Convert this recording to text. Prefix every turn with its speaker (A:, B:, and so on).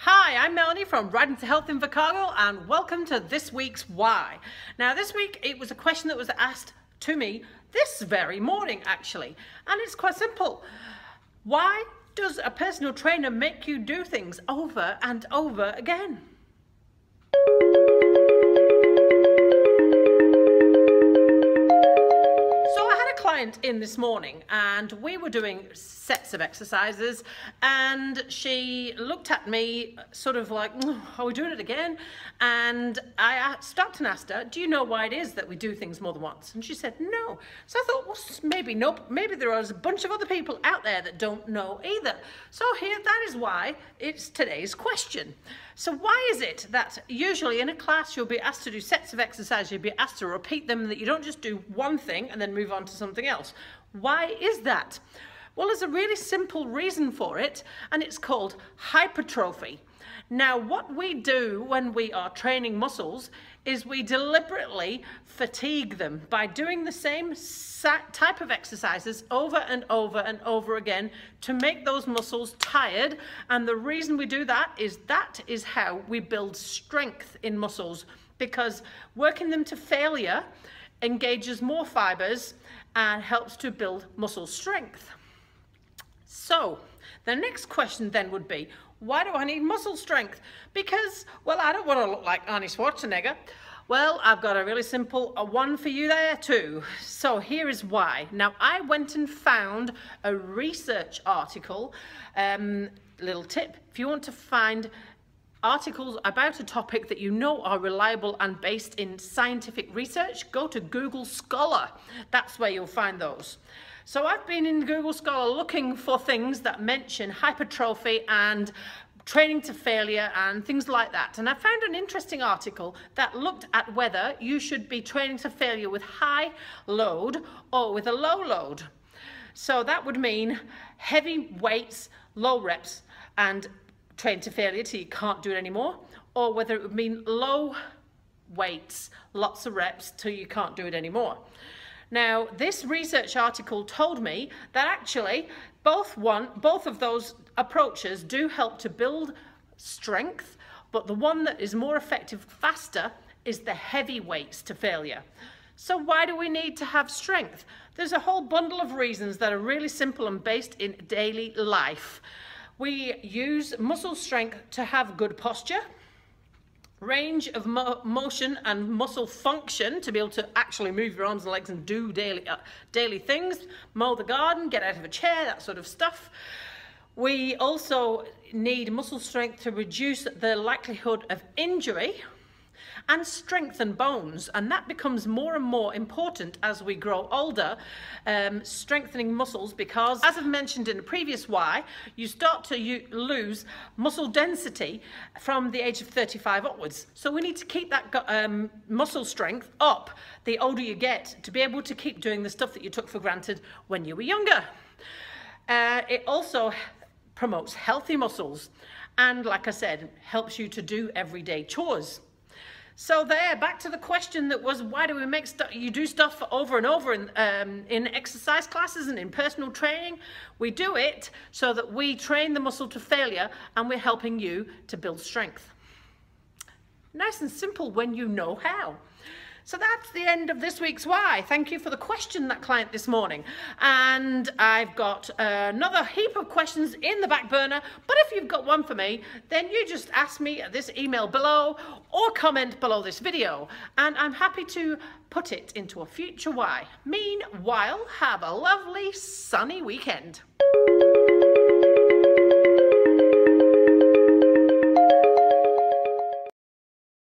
A: Hi, I'm Melanie from Riding to Health Invercargill and welcome to this week's Why. Now this week it was a question that was asked to me this very morning actually and it's quite simple. Why does a personal trainer make you do things over and over again? Client in this morning and we were doing sets of exercises and she looked at me sort of like, oh, are we doing it again? And I stopped and asked her, do you know why it is that we do things more than once? And she said, no. So I thought, well, maybe nope, maybe there are a bunch of other people out there that don't know either. So here, that is why it's today's question. So why is it that usually in a class you'll be asked to do sets of exercises, you'll be asked to repeat them, that you don't just do one thing and then move on to something else? Why is that? Well, there's a really simple reason for it, and it's called hypertrophy. Now, what we do when we are training muscles is we deliberately fatigue them by doing the same type of exercises over and over and over again to make those muscles tired. And the reason we do that is that is how we build strength in muscles because working them to failure engages more fibers and helps to build muscle strength. So the next question then would be, why do I need muscle strength? Because, well, I don't want to look like Arnie Schwarzenegger. Well, I've got a really simple one for you there too. So here is why. Now, I went and found a research article. Um, little tip, if you want to find articles about a topic that you know are reliable and based in scientific research, go to Google Scholar. That's where you'll find those. So I've been in Google Scholar looking for things that mention hypertrophy and training to failure and things like that. And I found an interesting article that looked at whether you should be training to failure with high load or with a low load. So that would mean heavy weights, low reps, and train to failure till you can't do it anymore, or whether it would mean low weights, lots of reps till you can't do it anymore. Now, this research article told me that actually both one, both of those approaches do help to build strength, but the one that is more effective faster is the heavy weights to failure. So why do we need to have strength? There's a whole bundle of reasons that are really simple and based in daily life. We use muscle strength to have good posture, range of mo motion and muscle function to be able to actually move your arms and legs and do daily, uh, daily things, mow the garden, get out of a chair, that sort of stuff. We also need muscle strength to reduce the likelihood of injury and strengthen bones. And that becomes more and more important as we grow older, um, strengthening muscles because, as I've mentioned in a previous why, you start to lose muscle density from the age of 35 upwards. So we need to keep that um, muscle strength up the older you get to be able to keep doing the stuff that you took for granted when you were younger. Uh, it also promotes healthy muscles and like I said, helps you to do everyday chores. So there, back to the question that was, why do we make stuff, you do stuff over and over in, um, in exercise classes and in personal training? We do it so that we train the muscle to failure and we're helping you to build strength. Nice and simple when you know how. So that's the end of this week's Why. Thank you for the question, that client this morning. And I've got another heap of questions in the back burner, but if you've got one for me, then you just ask me at this email below or comment below this video, and I'm happy to put it into a future Why. Meanwhile, have a lovely sunny weekend.